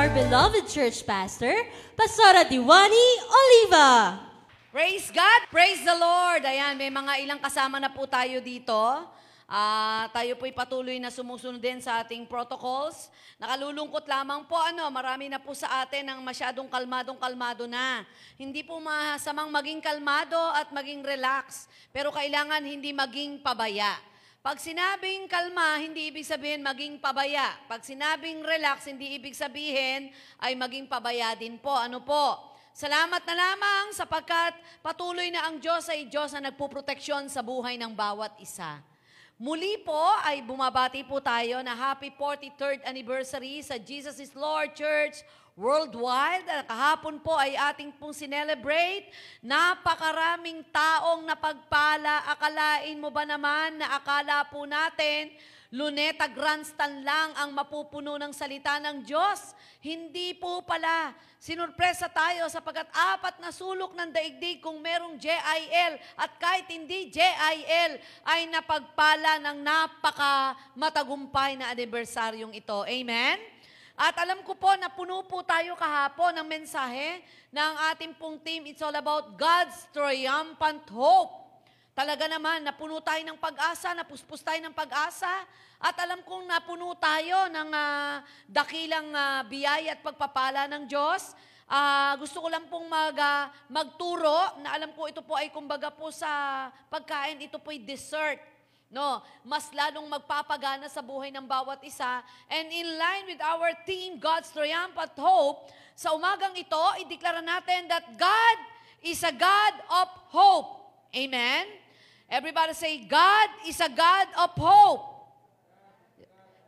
our beloved church pastor, Pastora Diwani Oliva. Praise God! Praise the Lord! Ayan, may mga ilang kasama na po tayo dito. Ah, tayo po'y patuloy na sumusunod din sa ating protocols. Nakalulungkot lamang po, ano, marami na po sa atin ang masyadong kalmadong-kalmado na. Hindi po masamang maging kalmado at maging relax, pero kailangan hindi maging pabaya. Pag sinabing kalma, hindi ibig sabihin maging pabaya. Pag sinabing relax, hindi ibig sabihin ay maging pabaya din po. Ano po? Salamat na lamang sapagkat patuloy na ang Diyos ay Diyos na nagpuproteksyon sa buhay ng bawat isa. Muli po ay bumabati po tayo na happy 43rd anniversary sa Jesus is Lord Church worldwide. Ah, Kahapon po ay ating pong sinelebrate. Napakaraming taong napagpala. Akalain mo ba naman na akala po natin Luneta Grandstand lang ang mapupuno ng salita ng Diyos. Hindi po pala. Sinurpresa tayo sapagkat apat na sulok ng daigdig kung merong JIL at kahit hindi JIL ay napagpala ng napaka matagumpay na anibersaryong ito. Amen? At alam ko po na puno po tayo kahapon ng mensahe ng ating pong team. It's all about God's triumphant hope. Talaga naman, napuno tayo ng pag-asa, napuspos tayo ng pag-asa, at alam kong napuno tayo ng ah, dakilang ah, biyaya at pagpapala ng Diyos. Ah, gusto ko lang pong mag, ah, magturo na alam ko ito po ay kumbaga po sa pagkain, ito po ay dessert. No, mas lalong magpapagana sa buhay ng bawat isa. And in line with our theme, God's Triumphant Hope, sa umagang ito, ideklara natin that God is a God of hope. Amen? Everybody say, God is a God of hope.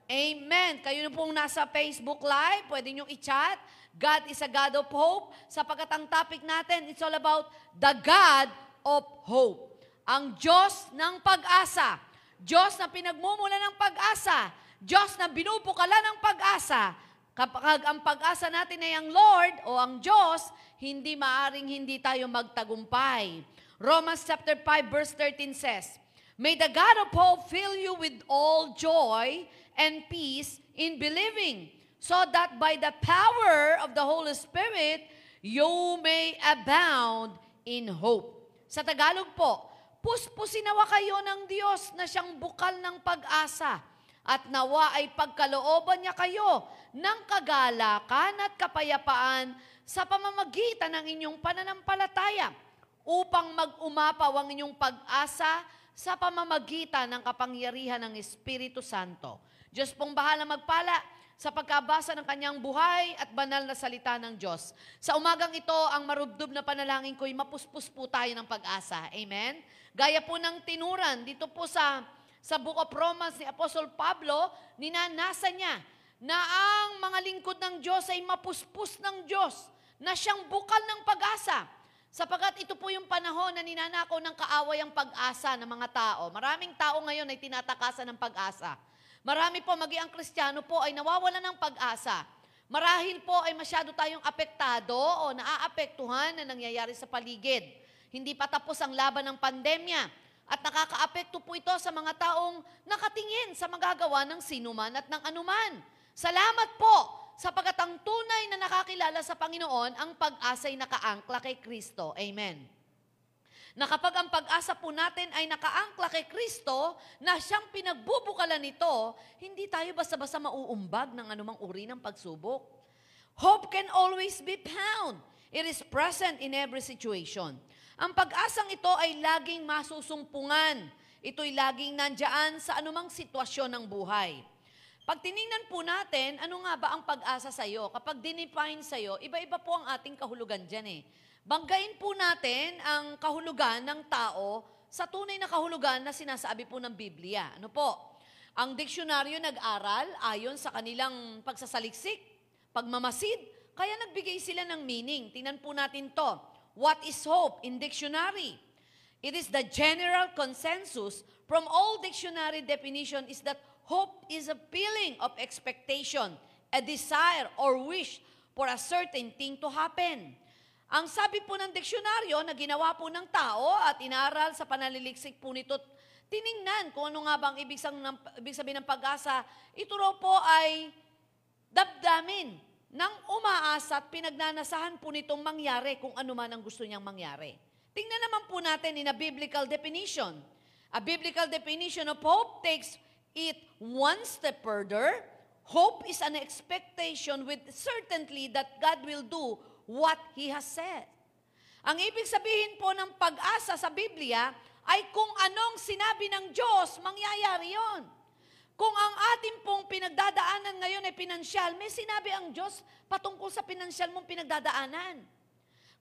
Amen. Kayo na pong nasa Facebook Live, pwede nyo i-chat. God is a God of hope. Sapagkat ang topic natin, it's all about the God of hope. Ang Diyos ng pag-asa. Diyos na pinagmumula ng pag-asa. Diyos na binubukala ng pag-asa. Kapag ang pag-asa natin ay ang Lord o ang Diyos, hindi maaring hindi tayo magtagumpay. Romans chapter 5 verse 13 says, May the God of hope fill you with all joy and peace in believing, so that by the power of the Holy Spirit, you may abound in hope. Sa Tagalog po, puspusin nawa kayo ng Diyos na siyang bukal ng pag-asa at nawa ay pagkalooban niya kayo ng kagalakan at kapayapaan sa pamamagitan ng inyong pananampalataya upang mag-umapaw ang inyong pag-asa sa pamamagitan ng kapangyarihan ng Espiritu Santo. Diyos pong bahala magpala sa pagkabasa ng kanyang buhay at banal na salita ng Diyos. Sa umagang ito, ang marubdob na panalangin ko'y mapuspos po tayo ng pag-asa. Amen? Gaya po ng tinuran dito po sa sa Book of Romans ni Apostle Pablo, ninanasa niya na ang mga lingkod ng Diyos ay mapuspos ng Diyos, na siyang bukal ng pag-asa. Sapagat ito po yung panahon na ninanakaw ng kaaway ang pag-asa ng mga tao. Maraming tao ngayon ay tinatakasan ng pag-asa. Marami po, magi ang kristyano po, ay nawawala ng pag-asa. Marahil po ay masyado tayong apektado o naaapektuhan na nangyayari sa paligid. Hindi pa tapos ang laban ng pandemya. At nakakaapekto po ito sa mga taong nakatingin sa magagawa ng sinuman at ng anuman. Salamat po sapagat ang tunay na nakakilala sa Panginoon, ang pag-asa'y nakaangkla kay Kristo. Amen na kapag ang pag-asa po natin ay nakaangkla kay Kristo, na siyang pinagbubukalan nito, hindi tayo basta-basta mauumbag ng anumang uri ng pagsubok. Hope can always be found. It is present in every situation. Ang pag-asang ito ay laging masusumpungan. Ito'y laging nandyan sa anumang sitwasyon ng buhay. Pag tiningnan po natin, ano nga ba ang pag-asa sa'yo? Kapag dinefine sa'yo, iba-iba po ang ating kahulugan dyan eh. Banggain po natin ang kahulugan ng tao sa tunay na kahulugan na sinasabi po ng Biblia. Ano po? Ang diksyonaryo nag-aral ayon sa kanilang pagsasaliksik, pagmamasid, Kaya nagbigay sila ng meaning. Tingnan po natin to. What is hope in dictionary? It is the general consensus from all dictionary definition is that hope is a feeling of expectation, a desire or wish for a certain thing to happen. Ang sabi po ng diksyonaryo na ginawa po ng tao at inaral sa panaliliksik po nito, tiningnan kung ano nga bang ibig, sang, ibig sabihin ng pag-asa, ito raw po ay damdamin ng umaasa at pinagnanasahan po nitong mangyari kung ano man ang gusto niyang mangyari. Tingnan naman po natin in a biblical definition. A biblical definition of hope takes it one step further. Hope is an expectation with certainty that God will do what He has said. Ang ibig sabihin po ng pag-asa sa Biblia ay kung anong sinabi ng Diyos, mangyayari yon. Kung ang ating pong pinagdadaanan ngayon ay pinansyal, may sinabi ang Diyos patungkol sa pinansyal mong pinagdadaanan.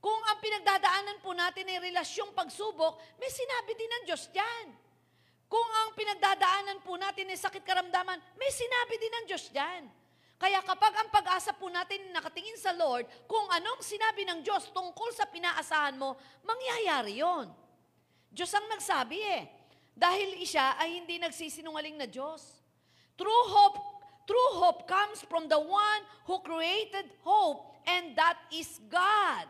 Kung ang pinagdadaanan po natin ay relasyong pagsubok, may sinabi din ng Diyos dyan. Kung ang pinagdadaanan po natin ay sakit karamdaman, may sinabi din ng Diyos dyan. Kaya kapag ang pag-asa po natin nakatingin sa Lord, kung anong sinabi ng Diyos tungkol sa pinaasahan mo, mangyayari yon. Diyos ang nagsabi eh. Dahil siya ay hindi nagsisinungaling na Diyos. True hope, true hope comes from the one who created hope, and that is God.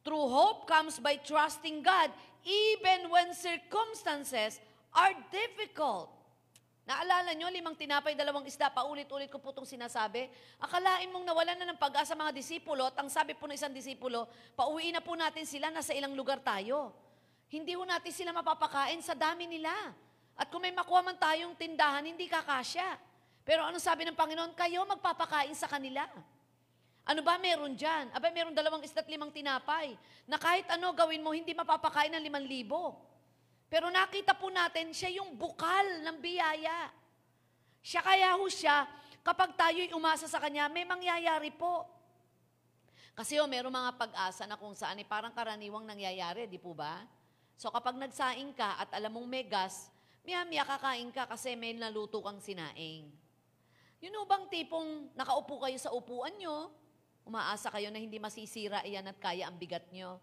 True hope comes by trusting God even when circumstances are difficult. Naalala nyo, limang tinapay, dalawang isda, paulit-ulit ko po itong sinasabi. Akalain mong nawalan na ng pag-asa mga disipulo at ang sabi po ng isang disipulo, pauwiin na po natin sila, nasa ilang lugar tayo. Hindi ho natin sila mapapakain sa dami nila. At kung may makuha man tayong tindahan, hindi kakasya. Pero ano sabi ng Panginoon? Kayo magpapakain sa kanila. Ano ba meron dyan? Aba, meron dalawang isda't limang tinapay na kahit ano gawin mo, hindi mapapakain ng limang libo. Pero nakita po natin, siya yung bukal ng biyaya. Siya kaya ho siya, kapag tayo'y umasa sa Kanya, may mangyayari po. Kasi oh, meron mga pag-asa na kung saan eh, parang karaniwang nangyayari, di po ba? So kapag nagsaing ka at alam mong may gas, miya-miya kakain ka kasi may naluto kang sinaing. Yun ho bang tipong nakaupo kayo sa upuan nyo, umaasa kayo na hindi masisira iyan at kaya ang bigat nyo.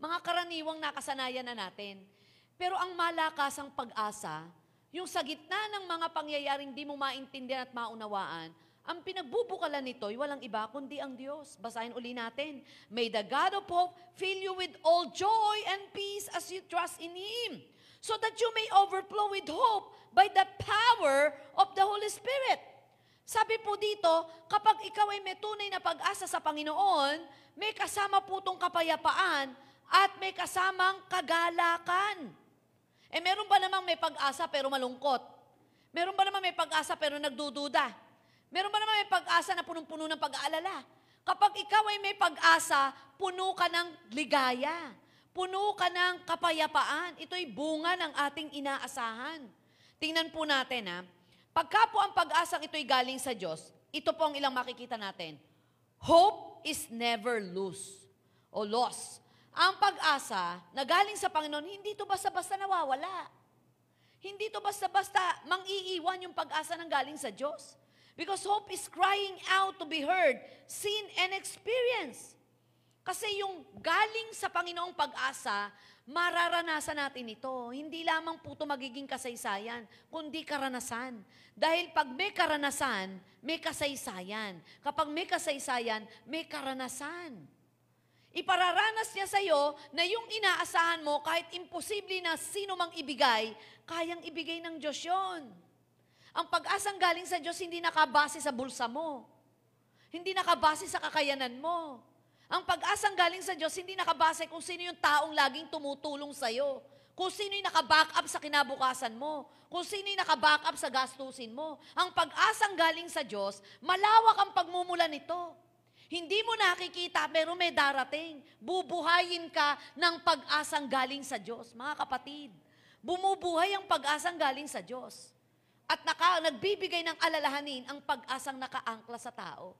Mga karaniwang nakasanayan na natin. Pero ang malakasang pag-asa, yung sa gitna ng mga pangyayaring di mo maintindihan at maunawaan, ang pinagbubukalan nito ay walang iba kundi ang Diyos. Basahin uli natin. May the God of hope fill you with all joy and peace as you trust in Him, so that you may overflow with hope by the power of the Holy Spirit. Sabi po dito, kapag ikaw ay may tunay na pag-asa sa Panginoon, may kasama po itong kapayapaan at may kasamang kagalakan. Eh meron ba namang may pag-asa pero malungkot? Meron ba namang may pag-asa pero nagdududa? Meron ba naman may pag-asa na punong-puno ng pag-aalala? Kapag ikaw ay may pag-asa, puno ka ng ligaya. Puno ka ng kapayapaan. Ito'y bunga ng ating inaasahan. Tingnan po natin ha. Pagka po ang pag-asang ito'y galing sa Diyos, ito po ang ilang makikita natin. Hope is never lose o loss. Ang pag-asa na galing sa Panginoon, hindi ito basta-basta nawawala. Hindi ito basta-basta mang-iiwan yung pag-asa ng galing sa Diyos. Because hope is crying out to be heard, seen, and experienced. Kasi yung galing sa Panginoong pag-asa, mararanasan natin ito. Hindi lamang po ito magiging kasaysayan, kundi karanasan. Dahil pag may karanasan, may kasaysayan. Kapag may kasaysayan, may karanasan. Ipararanas niya sa iyo na yung inaasahan mo, kahit imposible na sino mang ibigay, kayang ibigay ng Diyos yon. Ang pag-asang galing sa Diyos hindi nakabase sa bulsa mo. Hindi nakabase sa kakayanan mo. Ang pag-asang galing sa Diyos hindi nakabase kung sino yung taong laging tumutulong sa iyo. Kung sino yung nakaback up sa kinabukasan mo. Kung sino yung nakaback up sa gastusin mo. Ang pag-asang galing sa Diyos, malawak ang pagmumula nito. Hindi mo nakikita pero may darating. Bubuhayin ka ng pag-asang galing sa Diyos. Mga kapatid, bumubuhay ang pag-asang galing sa Diyos. At naka, nagbibigay ng alalahanin ang pag-asang nakaangkla sa tao.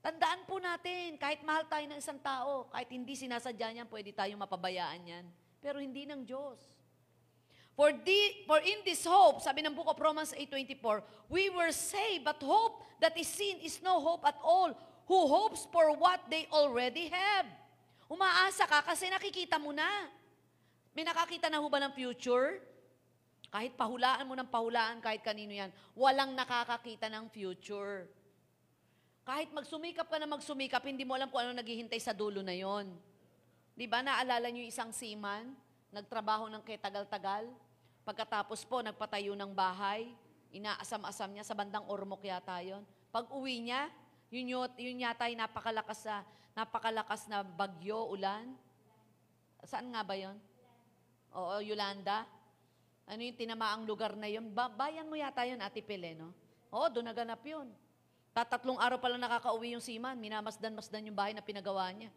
Tandaan po natin, kahit mahal tayo ng isang tao, kahit hindi sinasadya niyan, pwede tayong mapabayaan yan. Pero hindi ng Diyos. For, the, for in this hope, sabi ng Book of Romans 8.24, we were saved, but hope that is seen is no hope at all. who hopes for what they already have. Umaasa ka kasi nakikita mo na. May nakakita na ho ba ng future? Kahit pahulaan mo ng pahulaan, kahit kanino yan, walang nakakakita ng future. Kahit magsumikap ka na magsumikap, hindi mo alam kung ano naghihintay sa dulo na yon. Di ba, naalala yung isang seaman, nagtrabaho ng ketagal-tagal, pagkatapos po, nagpatayo ng bahay, inaasam-asam niya, sa bandang Ormoc yata yon. Pag uwi niya, yun, yun, yata yung napakalakas, na, napakalakas na bagyo, ulan. Saan nga ba yon? Oo, Yolanda. Ano yung tinamaang lugar na yun? Ba- bayan mo yata yun, Ate Pele, no? Oo, doon naganap yun. Tatatlong araw pa lang nakakauwi yung seaman, minamasdan-masdan yung bahay na pinagawa niya.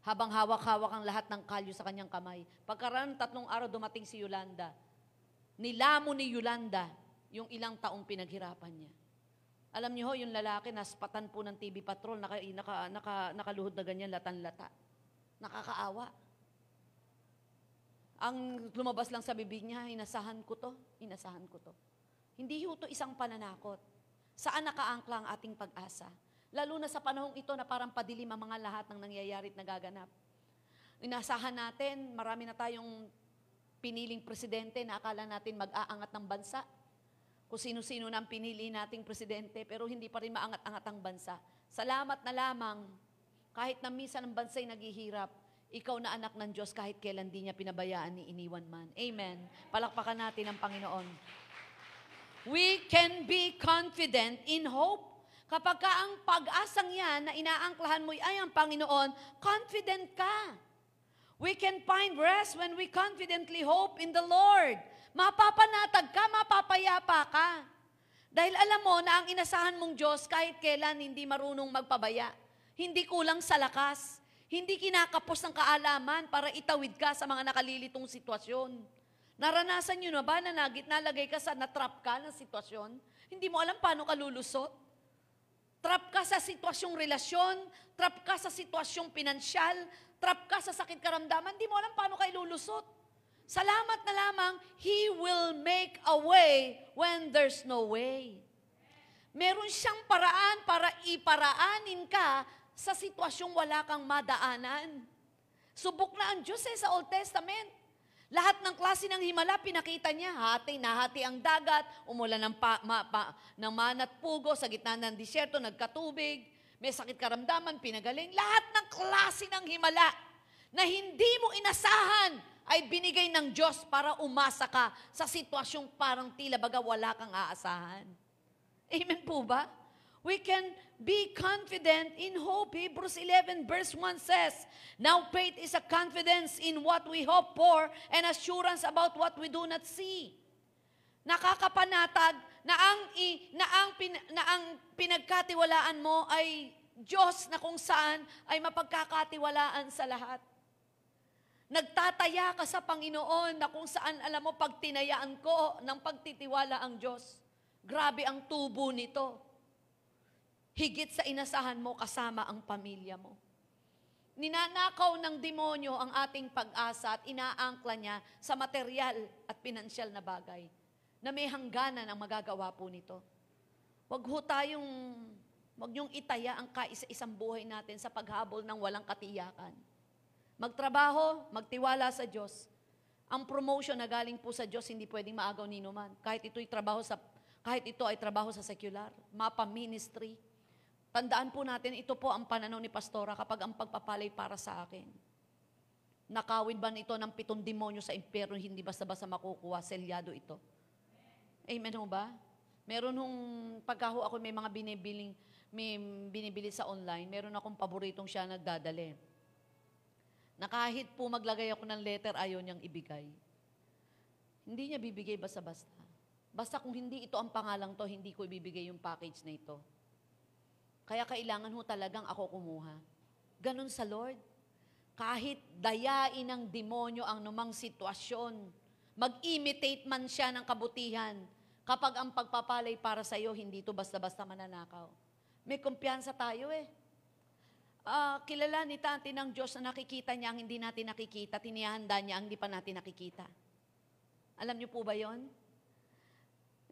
Habang hawak-hawak ang lahat ng kalyo sa kanyang kamay. Pagkaraan ng tatlong araw, dumating si Yolanda. Nilamo ni Yolanda yung ilang taong pinaghirapan niya. Alam niyo ho, yung lalaki, naspatan po ng TV Patrol, naka, naka, naka, nakaluhod na ganyan, latan-lata. Nakakaawa. Ang lumabas lang sa bibig niya, inasahan ko to, inasahan ko to. Hindi ho to isang pananakot. Saan nakaangkla ang ating pag-asa? Lalo na sa panahong ito na parang padilim ang mga lahat ng nangyayari at nagaganap. Inasahan natin, marami na tayong piniling presidente na akala natin mag-aangat ng bansa. Kung sino-sino na ang pinili nating presidente, pero hindi pa rin maangat-angat ang bansa. Salamat na lamang, kahit na minsan ang bansa'y naghihirap, ikaw na anak ng Diyos kahit kailan di niya pinabayaan ni iniwan man. Amen. Palakpakan natin ang Panginoon. We can be confident in hope. Kapag ka ang pag-asang yan na inaangklahan mo ay ang Panginoon, confident ka. We can find rest when we confidently hope in the Lord. Mapapanatag ka, mapapayapa ka. Dahil alam mo na ang inasahan mong Diyos kahit kailan hindi marunong magpabaya. Hindi kulang sa lakas. Hindi kinakapos ng kaalaman para itawid ka sa mga nakalilitong sitwasyon. Naranasan nyo na ba na nagit nalagay ka sa natrap ka ng sitwasyon? Hindi mo alam paano ka lulusot? Trap ka sa sitwasyong relasyon, trap ka sa sitwasyong pinansyal, trap ka sa sakit karamdaman, hindi mo alam paano ka ilulusot. Salamat na lamang, He will make a way when there's no way. Meron siyang paraan para iparaanin ka sa sitwasyong wala kang madaanan. Subok na ang Diyos eh sa Old Testament. Lahat ng klase ng himala, pinakita niya. Hati, nahati ang dagat, umulan ng, pa, ma, pa, ng manat pugo sa gitna ng disyerto, nagkatubig, may sakit karamdaman, pinagaling. Lahat ng klase ng himala na hindi mo inasahan ay binigay ng Diyos para umasa ka sa sitwasyong parang tila baga wala kang aasahan. Amen po ba? We can be confident in hope. Hebrews 11 verse 1 says, Now faith is a confidence in what we hope for and assurance about what we do not see. Nakakapanatag na ang, i, na ang, pin, na ang pinagkatiwalaan mo ay Diyos na kung saan ay mapagkakatiwalaan sa lahat. Nagtataya ka sa Panginoon na kung saan alam mo pag tinayaan ko ng pagtitiwala ang Diyos. Grabe ang tubo nito. Higit sa inasahan mo kasama ang pamilya mo. Ninanakaw ng demonyo ang ating pag-asa at inaangkla niya sa material at pinansyal na bagay na may hangganan ang magagawa po nito. Huwag ho tayong, huwag niyong itaya ang kaisa-isang buhay natin sa paghabol ng walang katiyakan. Magtrabaho, magtiwala sa Diyos. Ang promotion na galing po sa Diyos, hindi pwedeng maagaw ni man. Kahit ito'y trabaho sa, kahit ito ay trabaho sa secular, mapa ministry, Tandaan po natin, ito po ang pananaw ni Pastora kapag ang pagpapalay para sa akin. Nakawin ba nito ng pitong demonyo sa impyerno, hindi basta-basta makukuha, selyado ito. Amen ho ba? Meron hong, pagkaho ako may mga binibiling, may binibili sa online, meron akong paboritong siya nagdadali. Na kahit po maglagay ako ng letter, ayaw niyang ibigay. Hindi niya bibigay basta-basta. Basta kung hindi ito ang pangalang to, hindi ko ibibigay yung package na ito. Kaya kailangan ho talagang ako kumuha. Ganon sa Lord. Kahit dayain ng demonyo ang numang sitwasyon, mag-imitate man siya ng kabutihan, kapag ang pagpapalay para sa iyo, hindi ito basta-basta mananakaw. May kumpiyansa tayo eh. Uh, kilala ni Tati ng Diyos na nakikita niya ang hindi natin nakikita, tinihanda niya ang hindi pa natin nakikita. Alam niyo po ba yon?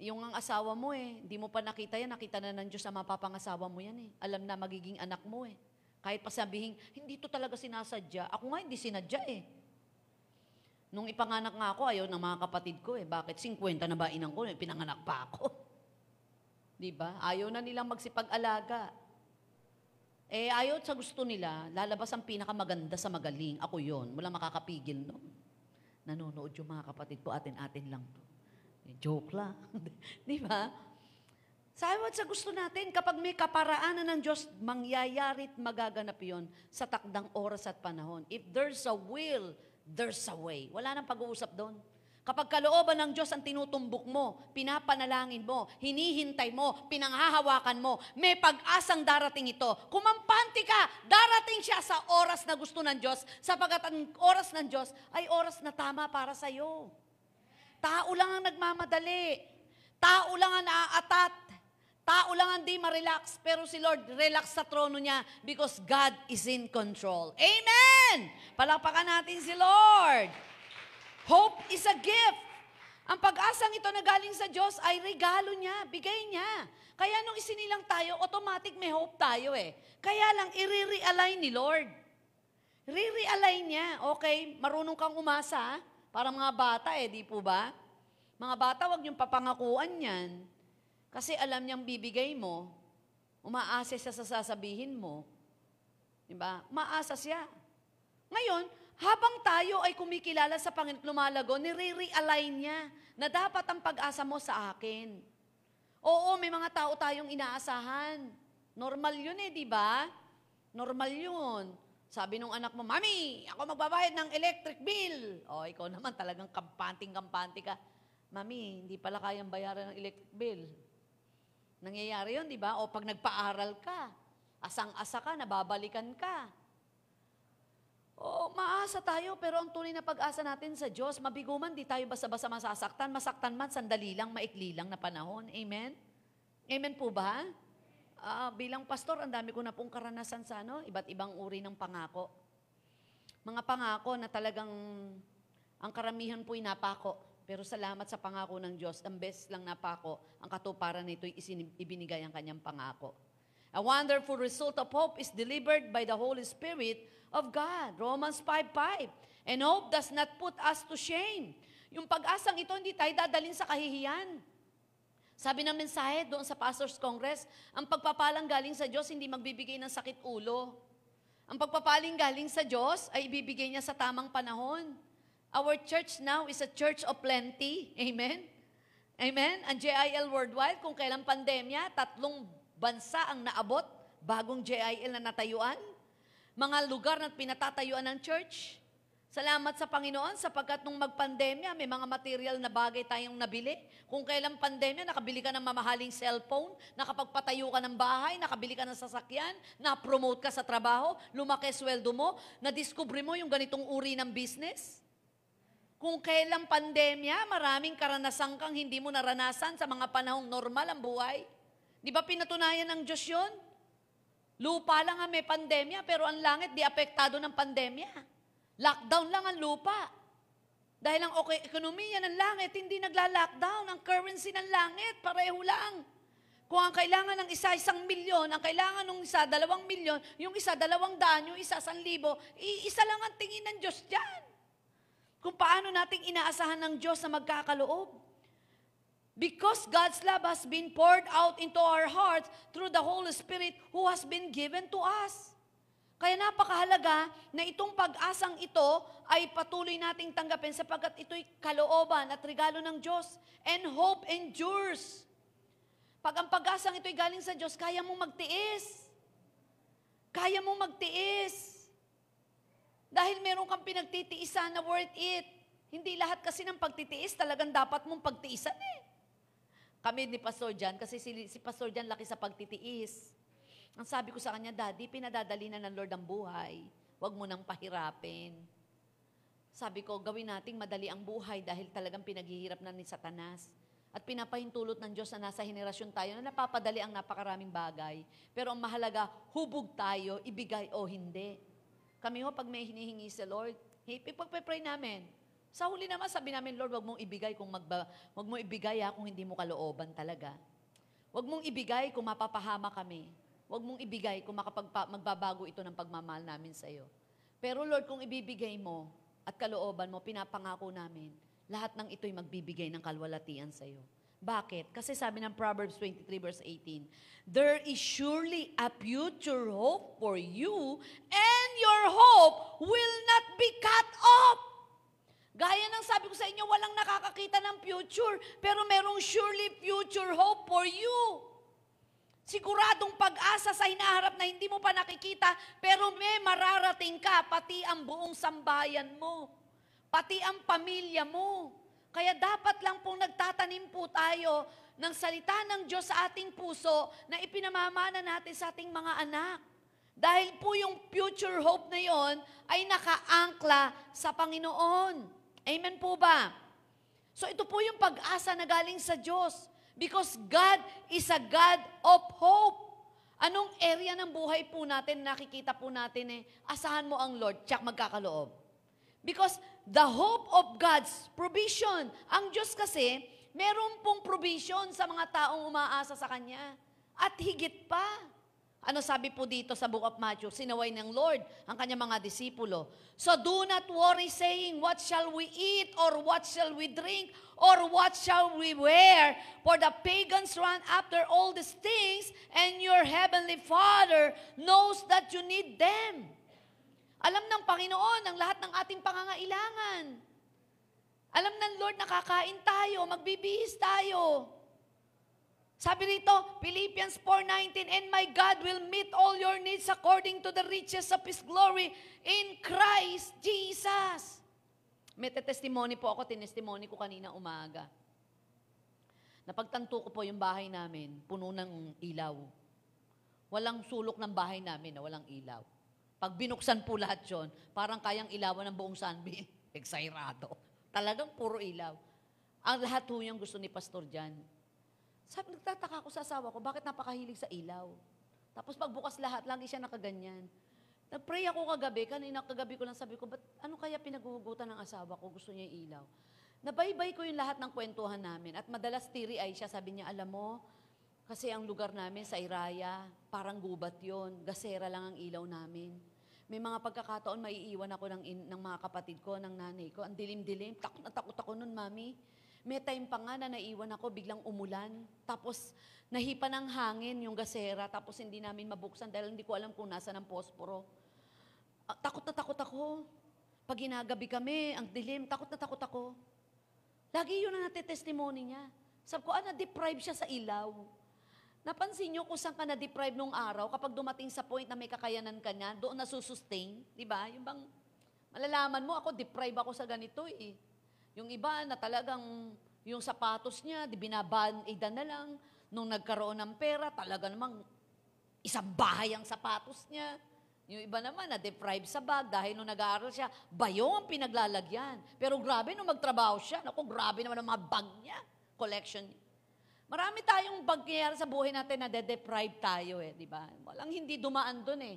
Yung ang asawa mo eh, hindi mo pa nakita yan, nakita na ng Diyos na mapapangasawa mo yan eh. Alam na magiging anak mo eh. Kahit pa sabihin, hindi to talaga sinasadya. Ako nga hindi sinadya eh. Nung ipanganak nga ako, ayaw ng mga kapatid ko eh. Bakit? 50 na ba inang ko? Eh, pinanganak pa ako. Di ba? Ayaw na nilang magsipag-alaga. Eh, ayaw sa gusto nila, lalabas ang pinakamaganda sa magaling. Ako yon Walang makakapigil no. Nanonood yung mga kapatid ko, atin-atin lang to. Joke lang. Di ba? Sabi sa gusto natin, kapag may kaparaanan ng Diyos, mangyayari't magaganap yon sa takdang oras at panahon. If there's a will, there's a way. Wala nang pag-uusap doon. Kapag kalooban ng Diyos ang tinutumbok mo, pinapanalangin mo, hinihintay mo, pinanghahawakan mo, may pag-asang darating ito. Kumampante ka, darating siya sa oras na gusto ng Diyos, sapagat ang oras ng Diyos ay oras na tama para sa iyo. Tao lang ang nagmamadali. Tao lang ang naaatat. Tao lang ang di ma-relax. Pero si Lord, relax sa trono niya because God is in control. Amen! Palakpakan natin si Lord. Hope is a gift. Ang pag-asang ito na galing sa Diyos ay regalo niya, bigay niya. Kaya nung isinilang tayo, automatic may hope tayo eh. Kaya lang, i-realign ni Lord. Re-realign niya. Okay, marunong kang umasa, ha? Para mga bata eh, di po ba? Mga bata, wag niyong papangakuan yan. Kasi alam niyang bibigay mo, umaasa siya sa sasabihin mo. Di ba? Maasa siya. Ngayon, habang tayo ay kumikilala sa Panginoon lumalago, nire-realign niya na dapat ang pag-asa mo sa akin. Oo, may mga tao tayong inaasahan. Normal yun eh, di ba? Normal yun. Sabi nung anak mo, Mami, ako magbabayad ng electric bill. O, ikaw naman talagang kampanting-kampante ka. Mami, hindi pala kayang bayaran ng electric bill. Nangyayari yun, di ba? O pag nagpaaral ka, asang-asa ka, nababalikan ka. Oo, maasa tayo, pero ang tunay na pag-asa natin sa Diyos, mabigo man, di tayo basta-basta masasaktan. Masaktan man, sandali lang, maikli lang na panahon. Amen? Amen po ba? Ah, bilang pastor, ang dami ko na pong karanasan sa ano, iba't ibang uri ng pangako. Mga pangako na talagang ang karamihan po'y napako. Pero salamat sa pangako ng Diyos, ang best lang napako, ang katuparan nito'y ibinigay ang kanyang pangako. A wonderful result of hope is delivered by the Holy Spirit of God. Romans 5.5 And hope does not put us to shame. Yung pag-asang ito, hindi tayo dadalhin sa kahihiyan. Sabi ng mensahe doon sa Pastors Congress, ang pagpapalang galing sa Diyos hindi magbibigay ng sakit ulo. Ang pagpapaling galing sa Diyos ay ibibigay niya sa tamang panahon. Our church now is a church of plenty. Amen? Amen? Ang JIL Worldwide, kung kailan pandemya, tatlong bansa ang naabot, bagong JIL na natayuan. Mga lugar na pinatatayuan ng church. Salamat sa Panginoon sapagkat nung magpandemya, may mga material na bagay tayong nabili. Kung kailan pandemya, nakabili ka ng mamahaling cellphone, nakapagpatayo ka ng bahay, nakabili ka ng sasakyan, na-promote ka sa trabaho, lumaki sweldo mo, na-discover mo yung ganitong uri ng business. Kung kailan pandemya, maraming karanasan kang hindi mo naranasan sa mga panahong normal ang buhay. Di ba pinatunayan ng Diyos yun? Lupa lang ang may pandemya, pero ang langit di apektado ng pandemya. Lockdown lang ang lupa. Dahil ang okay, ekonomiya ng langit, hindi nagla-lockdown. Ang currency ng langit, pareho lang. Kung ang kailangan ng isa, isang milyon, ang kailangan ng isa, dalawang milyon, yung isa, dalawang daan, yung isa, san libo, isa lang ang tingin ng Diyos dyan. Kung paano nating inaasahan ng Diyos na magkakaloob. Because God's love has been poured out into our hearts through the Holy Spirit who has been given to us. Kaya napakahalaga na itong pag-asang ito ay patuloy nating tanggapin sapagkat ito'y kalooban at regalo ng Diyos. And hope endures. Pag ang pag-asang ito'y galing sa Diyos, kaya mong magtiis. Kaya mong magtiis. Dahil meron kang pinagtitiisan na worth it. Hindi lahat kasi ng pagtitiis talagang dapat mong pagtiisan eh. Kami ni Pastor Jan, kasi si, si Pastor Jan laki sa pagtitiis. Ang sabi ko sa kanya, Daddy, pinadadali na ng Lord ang buhay. Huwag mo nang pahirapin. Sabi ko, gawin nating madali ang buhay dahil talagang pinaghihirap na ni Satanas. At pinapahintulot ng Diyos na nasa henerasyon tayo na napapadali ang napakaraming bagay. Pero ang mahalaga, hubog tayo, ibigay o hindi. Kami ho, pag may hinihingi sa Lord, ipagpapray namin. Sa huli naman, sabi namin, Lord, wag mong ibigay kung magba, wag mong ibigay ha, kung hindi mo kalooban talaga. Wag mong ibigay kung mapapahama kami. Wag mong ibigay kung makapagpa, magbabago ito ng pagmamahal namin sa iyo. Pero Lord, kung ibibigay mo at kalooban mo, pinapangako namin, lahat ng ito'y magbibigay ng kalwalatian sa iyo. Bakit? Kasi sabi ng Proverbs 23 verse 18, There is surely a future hope for you and your hope will not be cut off. Gaya ng sabi ko sa inyo, walang nakakakita ng future, pero merong surely future hope for you. Siguradong pag-asa sa hinaharap na hindi mo pa nakikita, pero may mararating ka, pati ang buong sambayan mo, pati ang pamilya mo. Kaya dapat lang pong nagtatanim po tayo ng salita ng Diyos sa ating puso na ipinamamana natin sa ating mga anak. Dahil po yung future hope na yon ay nakaangkla sa Panginoon. Amen po ba? So ito po yung pag-asa na galing sa Diyos. Because God is a God of hope. Anong area ng buhay po natin, nakikita po natin eh, asahan mo ang Lord, tsak magkakaloob. Because the hope of God's provision. Ang Diyos kasi, meron pong provision sa mga taong umaasa sa Kanya. At higit pa. Ano sabi po dito sa book of Matthew? Sinaway ng Lord ang kanyang mga disipulo. So do not worry saying, what shall we eat or what shall we drink or what shall we wear? For the pagans run after all these things and your heavenly Father knows that you need them. Alam ng Panginoon ang lahat ng ating pangangailangan. Alam ng Lord, nakakain tayo, magbibihis tayo. Sabi rito, Philippians 4.19, And my God will meet all your needs according to the riches of His glory in Christ Jesus. May testimony po ako, tinestimony ko kanina umaga. Napagtanto ko po yung bahay namin, puno ng ilaw. Walang sulok ng bahay namin na walang ilaw. Pag binuksan po lahat yon, parang kayang ilawan ng buong Sunbeam. Exairado. Talagang puro ilaw. Ang lahat po yung gusto ni Pastor Jan. Sabi, nagtataka ako sa asawa ko, bakit napakahilig sa ilaw? Tapos pagbukas lahat, lagi siya nakaganyan. Nag-pray ako kagabi, kanina kagabi ko lang sabi ko, ba't ano kaya pinaguhugutan ng asawa ko, gusto niya ilaw? Nabaybay ko yung lahat ng kwentuhan namin at madalas tiri ay siya, sabi niya, alam mo, kasi ang lugar namin sa Iraya, parang gubat yon gasera lang ang ilaw namin. May mga pagkakataon, maiiwan ako ng, in, ng mga kapatid ko, ng nanay ko. Ang dilim-dilim. Takot na takot ako nun, mami. May time pa nga na naiwan ako, biglang umulan. Tapos, nahipa ng hangin yung gasera. Tapos, hindi namin mabuksan dahil hindi ko alam kung nasa ng posporo. Ah, takot na takot ako. Pag ginagabi kami, ang dilim, takot na takot ako. Lagi yun ang natitestimony niya. Sabi ko, ah, na-deprive siya sa ilaw. Napansin niyo kung saan ka na-deprive nung araw kapag dumating sa point na may kakayanan ka niya, doon na susustain, di ba? Yung bang, malalaman mo, ako deprive ako sa ganito eh. Yung iba na talagang, yung sapatos niya, di binaban, idan na lang. Nung nagkaroon ng pera, talaga namang isang bahay ang sapatos niya. Yung iba naman, na-deprive sa bag dahil nung nag-aaral siya, bayo ang pinaglalagyan. Pero grabe nung magtrabaho siya, naku, grabe naman ang mga bag niya, collection niya. Marami tayong bagyayari sa buhay natin na de-deprive tayo eh, di ba? Walang hindi dumaan doon eh.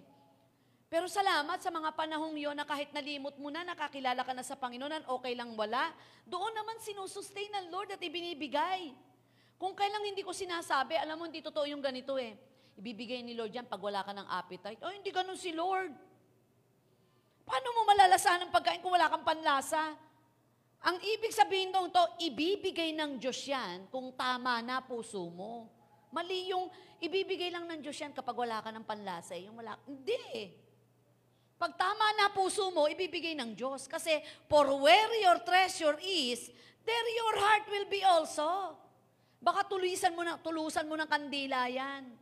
Pero salamat sa mga panahong yon na kahit nalimot mo na, nakakilala ka na sa Panginoon, okay lang wala, doon naman sinusustain ng Lord at ibinibigay. Kung kailang hindi ko sinasabi, alam mo, hindi totoo yung ganito eh. Ibibigay ni Lord yan pag wala ka ng appetite. Oh, hindi ganun si Lord. Paano mo malalasahan ng pagkain kung wala kang panlasa? Ang ibig sabihin nung to, ibibigay ng Diyos yan kung tama na puso mo. Mali yung ibibigay lang ng Diyos yan kapag wala ka ng panlasa. eh. Yung wala, hindi. Pag tama na puso mo, ibibigay ng Diyos. Kasi, for where your treasure is, there your heart will be also. Baka tulusan mo, na, tulusan mo ng kandila yan.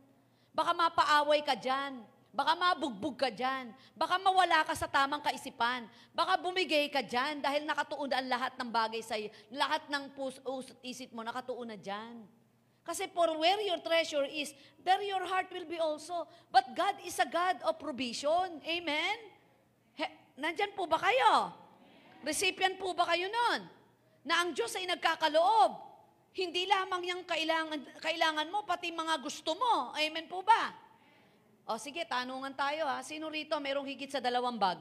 Baka mapaaway ka dyan. Baka mabugbog ka dyan. Baka mawala ka sa tamang kaisipan. Baka bumigay ka dyan dahil nakatuon ang lahat ng bagay sa iyo. Lahat ng pus, usot, isip mo nakatuon na dyan. Kasi for where your treasure is, there your heart will be also. But God is a God of provision. Amen? He, nandyan po ba kayo? Recipient po ba kayo nun? Na ang Diyos ay nagkakaloob. Hindi lamang yung kailangan, kailangan mo, pati mga gusto mo. Amen po ba? O sige, tanungan tayo ha. Sino rito merong higit sa dalawang bag?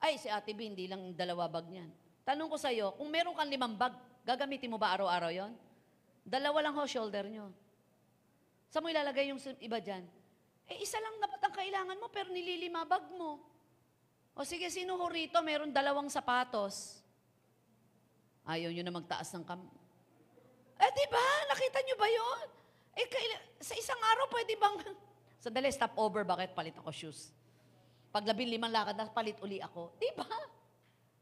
Ay, si Ate B, hindi lang dalawa bag niyan. Tanong ko sa'yo, kung meron kang limang bag, gagamitin mo ba araw-araw yon? Dalawa lang ho shoulder nyo. Saan mo ilalagay yung iba dyan? Eh, isa lang dapat ang kailangan mo, pero nililima bag mo. O sige, sino ho rito meron dalawang sapatos? Ayaw nyo na magtaas ng kam... Eh, di ba? Nakita nyo ba yon? Eh, kaila- sa isang araw, pwede bang... Sandali, stop over. Bakit palit ako shoes? Pag limang lakad na, palit uli ako. Di ba?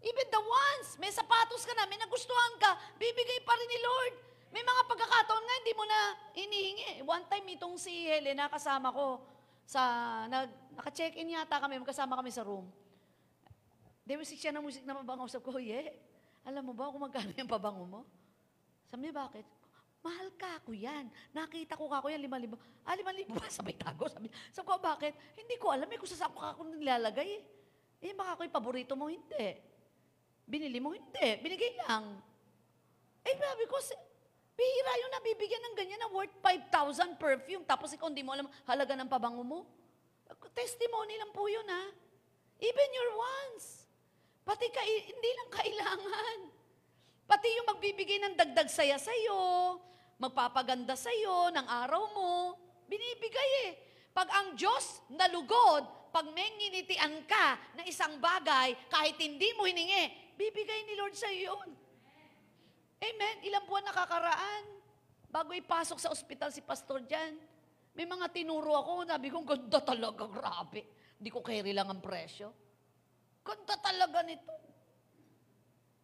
Even the ones, may sapatos ka na, may nagustuhan ka, bibigay pa rin ni Lord. May mga pagkakataon nga, hindi mo na hinihingi. One time, itong si Helena, kasama ko, sa, nag, naka-check-in yata kami, magkasama kami sa room. Dewisik siya ng musik na mabango. Sabi ko, yeah. Alam mo ba kung magkano yung pabango mo? Sabi niya, bakit? Mahal ka ako yan. Nakita ko ka ako yan, lima libo. Ah, lima libo ba? Sabay tago. Sabi, sabi ko, bakit? Hindi ko alam. Eh, kung saan ko ako nilalagay eh. Eh, baka ako yung paborito mo, hindi. Binili mo, hindi. Binigay lang. Eh, sabi ko, bihira yung nabibigyan ng ganyan na worth 5,000 perfume. Tapos ikaw hindi mo alam halaga ng pabango mo. Testimony lang po yun, ha? Even your wants. Pati ka, hindi lang kailangan. Pati yung magbibigay ng dagdag saya sa'yo, magpapaganda sa'yo ng araw mo, binibigay eh. Pag ang Diyos nalugod, pag may nginitian ka na isang bagay, kahit hindi mo hiningi, bibigay ni Lord sa'yo yun. Amen. Ilang buwan nakakaraan bago ipasok sa ospital si pastor dyan. May mga tinuro ako, sabi ko, ganda talaga, grabe. Hindi ko carry lang ang presyo. Ganda talaga nito.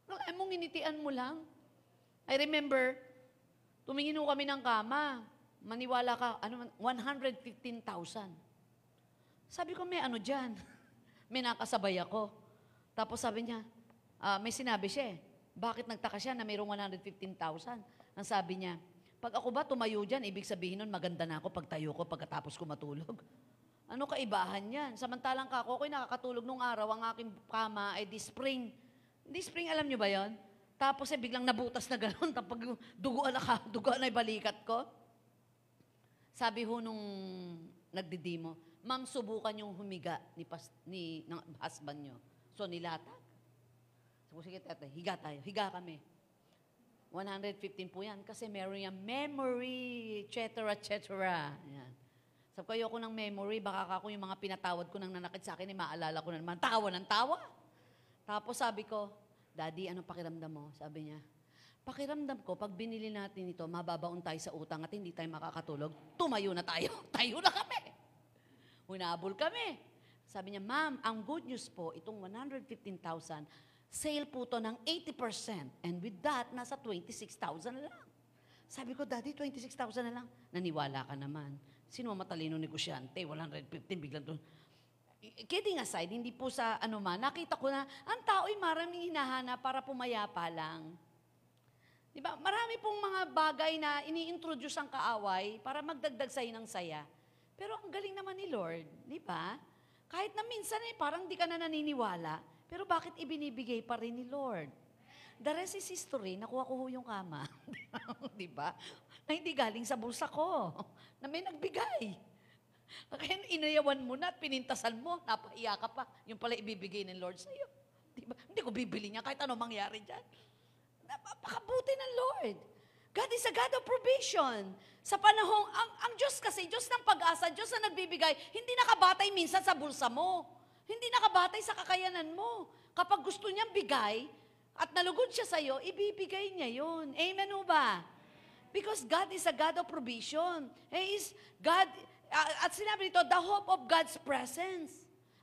Ay mong initian mo lang. I remember, tumingin ho kami ng kama. Maniwala ka, ano, man, 115,000. Sabi ko, may ano dyan. may nakasabay ako. Tapos sabi niya, ah, may sinabi siya eh, bakit nagtaka siya na mayroong 115,000? Ang sabi niya, pag ako ba tumayo dyan, ibig sabihin nun, maganda na ako pag tayo ko pagkatapos ko matulog. Ano kaibahan yan? Samantalang ka, ako ako'y nakakatulog nung araw, ang aking kama ay di spring. Di spring, alam niyo ba yon? Tapos eh, biglang nabutas na gano'n, tapos duguan na ka, duguan na balikat ko. Sabi ho nung nagdidimo, ma'am, subukan yung humiga ni, pas, ni ng husband nyo. So, nilatag. So, sige, tete, higa tayo. Higa kami. 115 po yan kasi meron yung memory, et cetera, et cetera. Yan. Sabi ko, ayoko ng memory, baka ako yung mga pinatawad ko nang nanakit sa akin, eh, maalala ko na naman, tawa ng tawa. Tapos sabi ko, Daddy, ano pakiramdam mo? Sabi niya, pakiramdam ko, pag binili natin ito, mababaon tayo sa utang at hindi tayo makakatulog, tumayo na tayo. tayo na kami. Hunabol kami. Sabi niya, ma'am, ang good news po, itong 115,000, sale po to ng 80%. And with that, nasa 26,000 lang. Sabi ko, Daddy, 26,000 na lang. Naniwala ka naman. Sino matalino negosyante? 115, biglang doon. Kidding aside, hindi po sa ano man, nakita ko na ang tao'y maraming hinahanap para pumayapa lang. Di ba? Marami pong mga bagay na ini-introduce ang kaaway para magdagdag sa'yo ng saya. Pero ang galing naman ni Lord, di ba? Kahit na minsan eh, parang di ka na naniniwala, pero bakit ibinibigay pa rin ni Lord? The rest is history, nakuha ko yung kama. di ba? Na hindi galing sa bulsa ko, na may nagbigay. Kaya inayawan mo na at pinintasan mo, napahiya ka pa. Yung pala ibibigay ng Lord sa'yo. Di ba? Hindi ko bibili niya kahit ano mangyari dyan. Napakabuti ng Lord. God is a God of provision. Sa panahong, ang, ang Diyos kasi, Diyos ng pag-asa, Diyos na nagbibigay, hindi nakabatay minsan sa bulsa mo. Hindi nakabatay sa kakayanan mo. Kapag gusto niyang bigay, at nalugod siya sa'yo, ibibigay niya yun. Amen o ba? Because God is a God of provision. He is God, at sinabi dito, the hope of God's presence.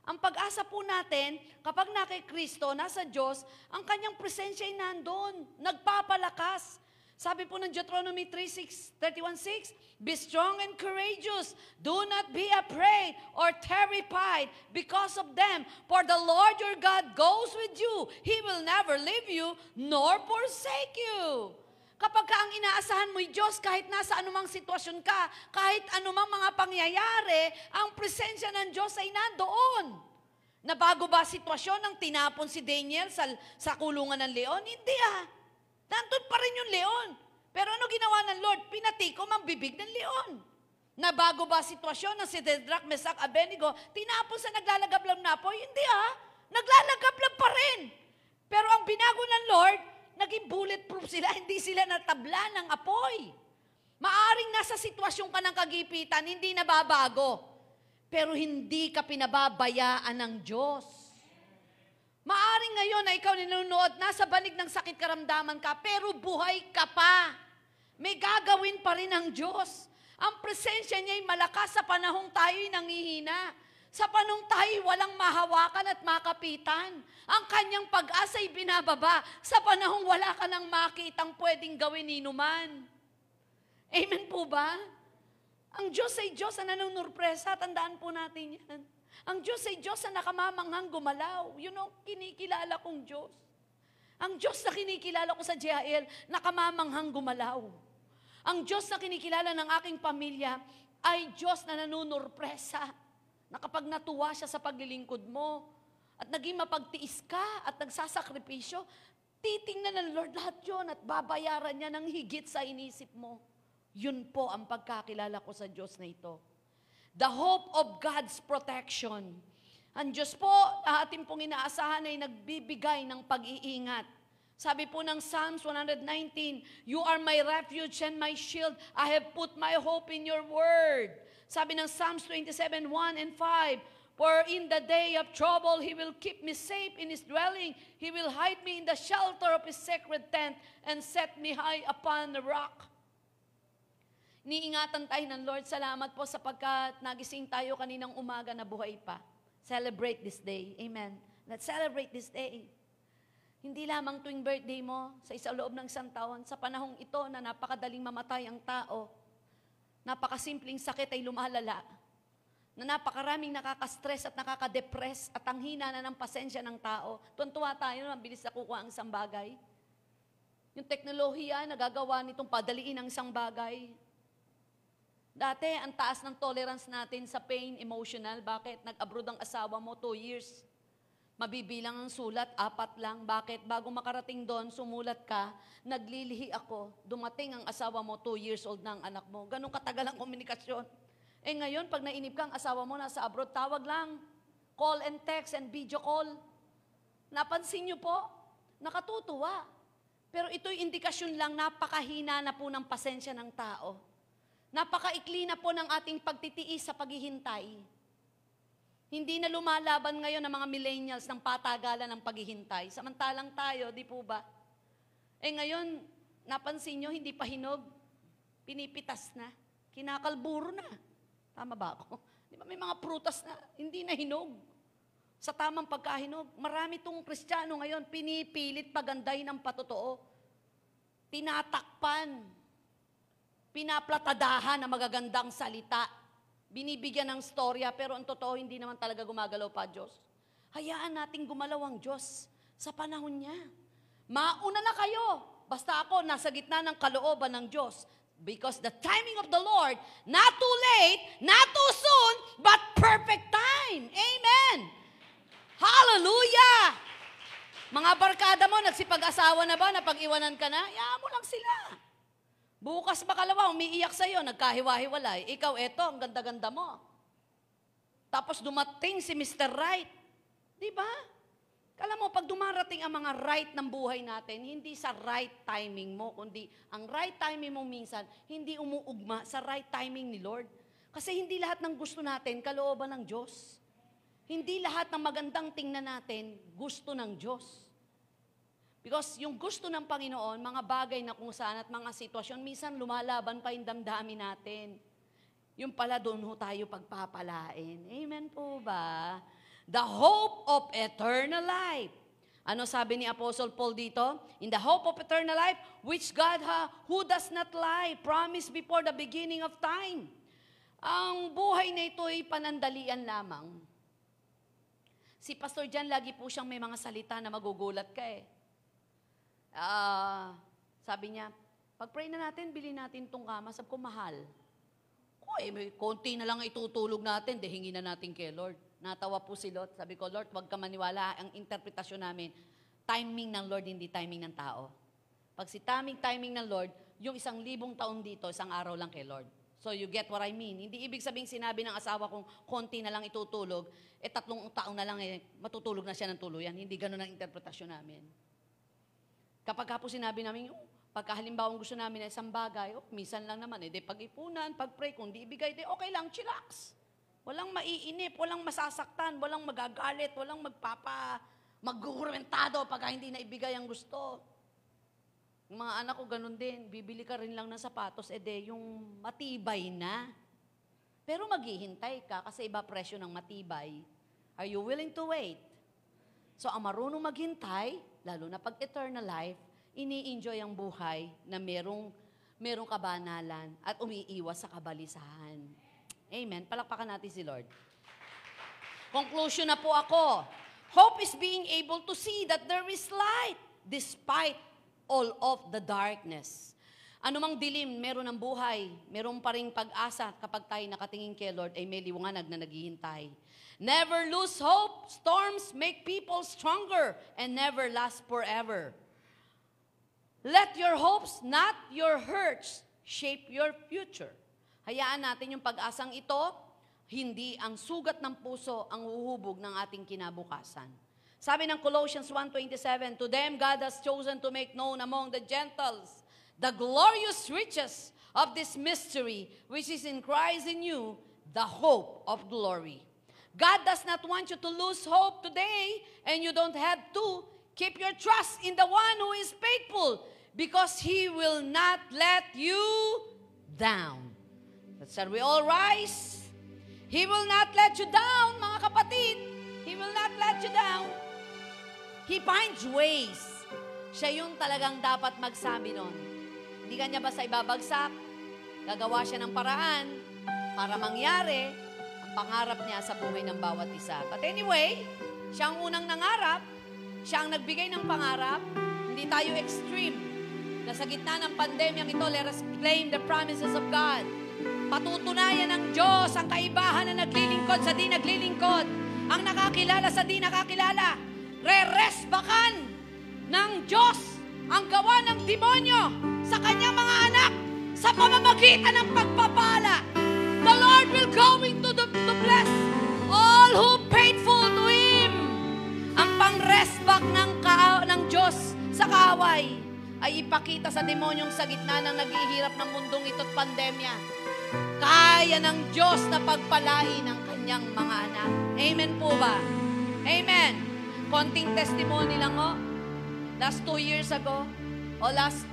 Ang pag-asa po natin, kapag na kay Kristo, nasa Diyos, ang kanyang presensya ay nandun, nagpapalakas. Sabi po ng Deuteronomy 3:6, 31:6, Be strong and courageous. Do not be afraid or terrified because of them. For the Lord your God goes with you. He will never leave you nor forsake you. Kapag ka ang inaasahan mo'y Diyos, kahit nasa anumang sitwasyon ka, kahit anumang mga pangyayari, ang presensya ng Diyos ay nandoon. Nabago ba sitwasyon nang tinapon si Daniel sa, sa kulungan ng leon? Hindi ah. Nandun pa rin yung leon. Pero ano ginawa ng Lord? Pinatikom ang bibig ng leon. Nabago ba sitwasyon ng si Dedrak, Mesak, Abenigo? Tinapon sa naglalagab ng napoy? Hindi ah. Naglalagablag pa rin. Pero ang binago ng Lord, naging bulletproof sila, hindi sila natabla ng apoy. Maaring nasa sitwasyon ka ng kagipitan, hindi nababago. Pero hindi ka pinababayaan ng Diyos. Maaring ngayon na ikaw ninunood, nasa banig ng sakit karamdaman ka, pero buhay ka pa. May gagawin pa rin ang Diyos. Ang presensya niya ay malakas sa panahong tayo'y nangihina. Sa panahong tayo'y walang mahawakan at makapitan. Ang kanyang pag-asa ay binababa sa panahong wala ka nang makitang pwedeng gawin ni numan. Amen po ba? Ang Diyos ay Diyos na nanunurpresa. Tandaan po natin yan. Ang Diyos ay Diyos na nakamamanghang gumalaw. Yun ang kinikilala kong Diyos. Ang Diyos na kinikilala ko sa JHL, nakamamanghang gumalaw. Ang Diyos na kinikilala ng aking pamilya ay Diyos na nanunurpresa. Na kapag natuwa siya sa paglilingkod mo, at naging mapagtiis ka at nagsasakripisyo, titingnan ng Lord lahat yon at babayaran niya ng higit sa inisip mo. Yun po ang pagkakilala ko sa Diyos na ito. The hope of God's protection. Ang Diyos po, ating pong inaasahan ay nagbibigay ng pag-iingat. Sabi po ng Psalms 119, You are my refuge and my shield. I have put my hope in your word. Sabi ng Psalms 27, 1 and 5, For in the day of trouble, He will keep me safe in His dwelling. He will hide me in the shelter of His sacred tent and set me high upon the rock. Niingatan tayo ng Lord. Salamat po sapagkat nagising tayo kaninang umaga na buhay pa. Celebrate this day. Amen. Let's celebrate this day. Hindi lamang tuwing birthday mo, sa isa loob ng isang taon, sa panahong ito na napakadaling mamatay ang tao, napakasimpleng sakit ay lumalala, na napakaraming nakaka-stress at nakaka-depress at ang hina na ng pasensya ng tao. Tuntua tayo, mabilis na kukuha ang isang bagay. Yung teknolohiya, nagagawa nitong padaliin ang isang bagay. Dati, ang taas ng tolerance natin sa pain, emotional. Bakit? Nag-abroad ang asawa mo, two years. Mabibilang ang sulat, apat lang. Bakit? Bago makarating doon, sumulat ka, naglilihi ako. Dumating ang asawa mo, two years old na ang anak mo. Ganong katagal ang komunikasyon. Eh ngayon, pag nainip ka, ang asawa mo nasa abroad, tawag lang. Call and text and video call. Napansin niyo po? Nakatutuwa. Pero ito'y indikasyon lang, napakahina na po ng pasensya ng tao. Napakaikli na po ng ating pagtitiis sa paghihintay. Hindi na lumalaban ngayon ng mga millennials ng patagalan ng paghihintay. Samantalang tayo, di po ba? Eh ngayon, napansin nyo, hindi pa hinog. Pinipitas na. Kinakalburo na. Tama ba ako? Di ba may mga prutas na hindi na hinog? Sa tamang pagkahinog. Marami tong kristyano ngayon, pinipilit paganday ng patotoo. Tinatakpan pinaplatadahan na magagandang salita. Binibigyan ng storya, pero ang totoo, hindi naman talaga gumagalaw pa Diyos. Hayaan nating gumalaw ang Diyos sa panahon niya. Mauna na kayo. Basta ako, nasa gitna ng kalooban ng Diyos. Because the timing of the Lord, not too late, not too soon, but perfect time. Amen. Hallelujah! Mga barkada mo, nagsipag-asawa na ba, napag-iwanan ka na? Hayaan mo lang sila. Bukas makalawa, umiiyak sa'yo, nagkahiwa-hiwalay. Ikaw, eto, ang ganda-ganda mo. Tapos dumating si Mr. Right. Di ba? Kala mo, pag dumarating ang mga right ng buhay natin, hindi sa right timing mo, kundi ang right timing mo minsan, hindi umuugma sa right timing ni Lord. Kasi hindi lahat ng gusto natin, kalooban ng Diyos. Hindi lahat ng magandang tingnan natin, gusto ng Diyos. Because yung gusto ng Panginoon, mga bagay na kung saan at mga sitwasyon, minsan lumalaban pa yung damdamin natin. Yung pala doon ho tayo pagpapalain. Amen po ba? The hope of eternal life. Ano sabi ni Apostle Paul dito? In the hope of eternal life, which God ha, who does not lie, promised before the beginning of time. Ang buhay na ito ay panandalian lamang. Si Pastor Jan, lagi po siyang may mga salita na magugulat ka eh. Ah, sabi niya, pag-pray na natin, bili natin tong kama. Sabi ko, mahal. Ko, eh, may konti na lang itutulog natin, de hingi na natin kay Lord. Natawa po si Lot. Sabi ko, Lord, wag ka maniwala. Ang interpretasyon namin, timing ng Lord, hindi timing ng tao. Pag si timing, timing ng Lord, yung isang libong taon dito, isang araw lang kay Lord. So you get what I mean. Hindi ibig sabing sinabi ng asawa kong konti na lang itutulog, eh tatlong taon na lang eh, matutulog na siya ng tuluyan. Hindi ganun ang interpretasyon namin. Kapag ka po sinabi namin, oh, pagka halimbawa gusto namin na isang bagay, oh, minsan lang naman, eh, di pag-ipunan, pag-pray, kung di ibigay, di okay lang, chillax. Walang maiinip, walang masasaktan, walang magagalit, walang magpapa, maggugumentado pagka hindi na ibigay ang gusto. Yung mga anak ko ganun din, bibili ka rin lang ng sapatos, ede yung matibay na. Pero maghihintay ka kasi iba presyo ng matibay. Are you willing to wait? So ang marunong maghintay, lalo na pag eternal life, ini-enjoy ang buhay na merong, merong kabanalan at umiiwas sa kabalisahan. Amen. Palakpakan natin si Lord. Conclusion na po ako. Hope is being able to see that there is light despite all of the darkness. Ano mang dilim, meron ng buhay, meron pa ring pag-asa kapag tayo nakatingin kay Lord ay may liwanag na naghihintay. Never lose hope. Storms make people stronger and never last forever. Let your hopes, not your hurts, shape your future. Hayaan natin yung pag-asang ito, hindi ang sugat ng puso ang uhubog ng ating kinabukasan. Sabi ng Colossians 1.27, To them God has chosen to make known among the Gentiles the glorious riches of this mystery, which is in Christ in you, the hope of glory. God does not want you to lose hope today, and you don't have to. Keep your trust in the one who is faithful, because he will not let you down. Shall we all rise? He will not let you down, mga kapatid. He will not let you down. He finds ways. Siya yung talagang dapat magsabi nun. Hindi kanya basta ibabagsak. Gagawa siya ng paraan para mangyari ang pangarap niya sa buhay ng bawat isa. But anyway, siya ang unang nangarap. Siya ang nagbigay ng pangarap. Hindi tayo extreme. Na sa gitna ng pandemyang ito, let us claim the promises of God. Patutunayan ng Diyos ang kaibahan na naglilingkod sa di naglilingkod. Ang nakakilala sa di nakakilala re-resbakan ng Diyos ang gawa ng demonyo sa kanyang mga anak sa pamamagitan ng pagpapala. The Lord will going to, to bless all who faithful to Him. Ang pang-resback ng, ka, ng Diyos sa kaaway ay ipakita sa demonyong sa gitna ng naghihirap ng mundong ito't pandemya. Kaya ng Diyos na pagpalain ang kanyang mga anak. Amen po ba? Amen. Konting testimony lang ho. Last two years ago, o last,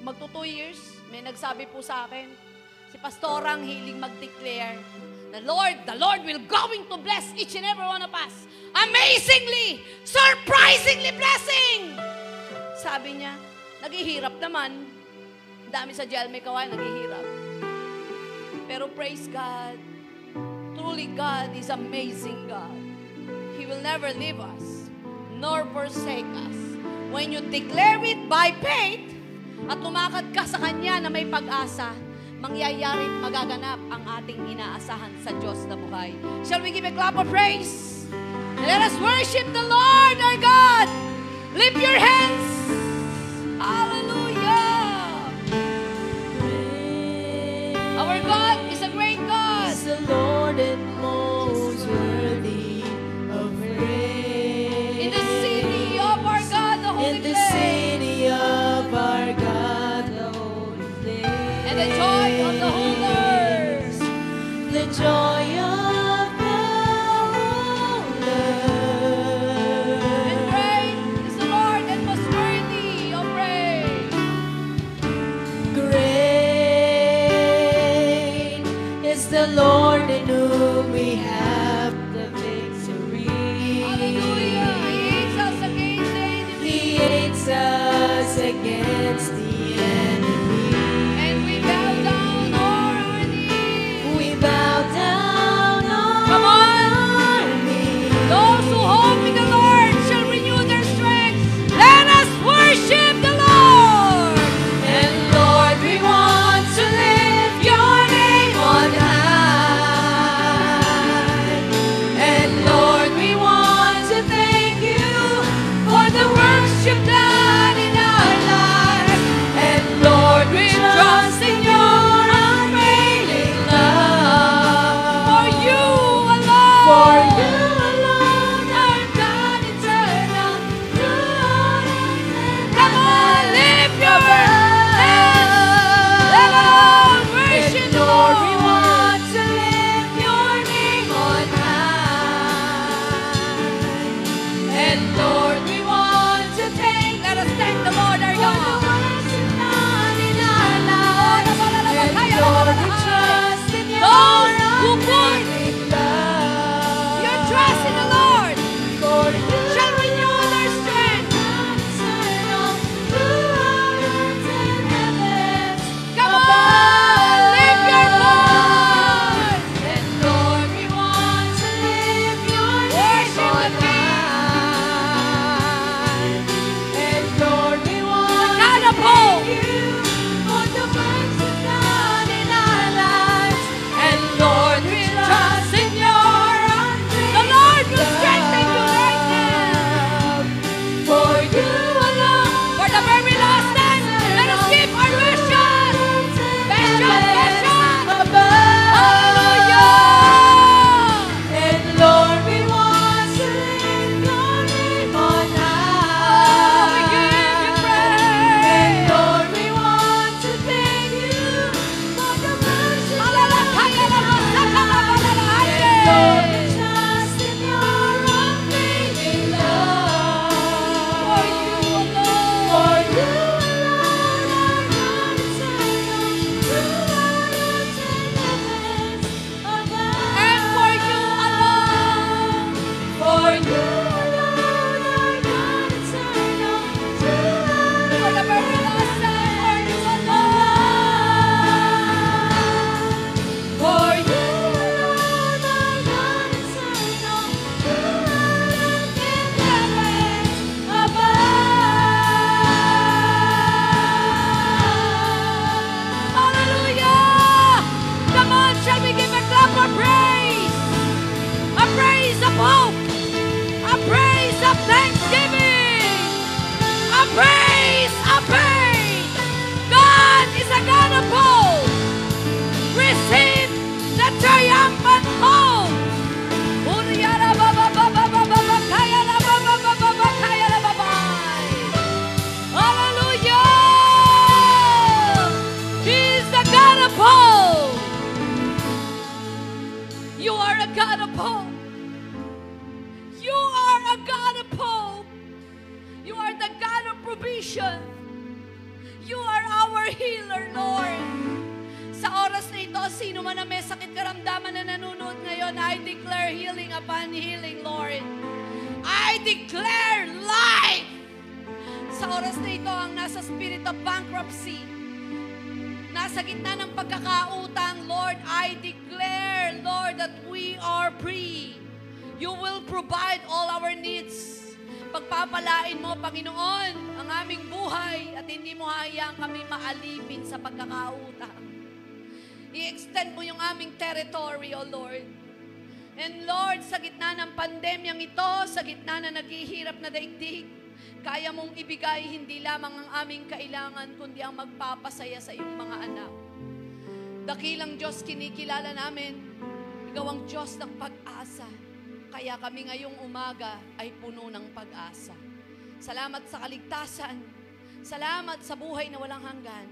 magto two years, may nagsabi po sa akin, si Pastorang hiling mag-declare, the Lord, the Lord will going to bless each and every one of us. Amazingly, surprisingly blessing! Sabi niya, naghihirap naman. Dami sa jail may kawain, naghihirap. Pero praise God, truly God is amazing God. He will never leave us nor forsake us. When you declare it by faith at lumakad ka sa Kanya na may pag-asa, mangyayari magaganap ang ating inaasahan sa Diyos na buhay. Shall we give a clap of praise? Let us worship the Lord our God. God of hope. You are a God of hope. You are the God of provision. You are our healer, Lord. Sa oras na ito, sino man na may sakit karamdaman na nanonood ngayon, I declare healing upon healing, Lord. I declare life. Sa oras na ito, ang nasa spirit of bankruptcy, nasa gitna ng pagkakautang, Lord, I declare, Lord, that we are free. You will provide all our needs. Pagpapalain mo, Panginoon, ang aming buhay at hindi mo hayaan kami maalipin sa pagkakautang. I-extend mo yung aming territory, O Lord. And Lord, sa gitna ng pandemyang ito, sa gitna na naghihirap na daigdig, kaya mong ibigay hindi lamang ang aming kailangan, kundi ang magpapasaya sa iyong mga anak. Dakilang Diyos kinikilala namin, Ikaw ang Diyos ng pag-asa. Kaya kami ngayong umaga ay puno ng pag-asa. Salamat sa kaligtasan. Salamat sa buhay na walang hanggan.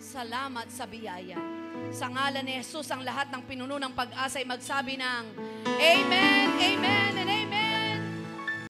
Salamat sa biyaya. Sa ngalan ni Jesus, ang lahat ng pinuno ng pag-asa ay magsabi ng Amen, Amen, and Amen.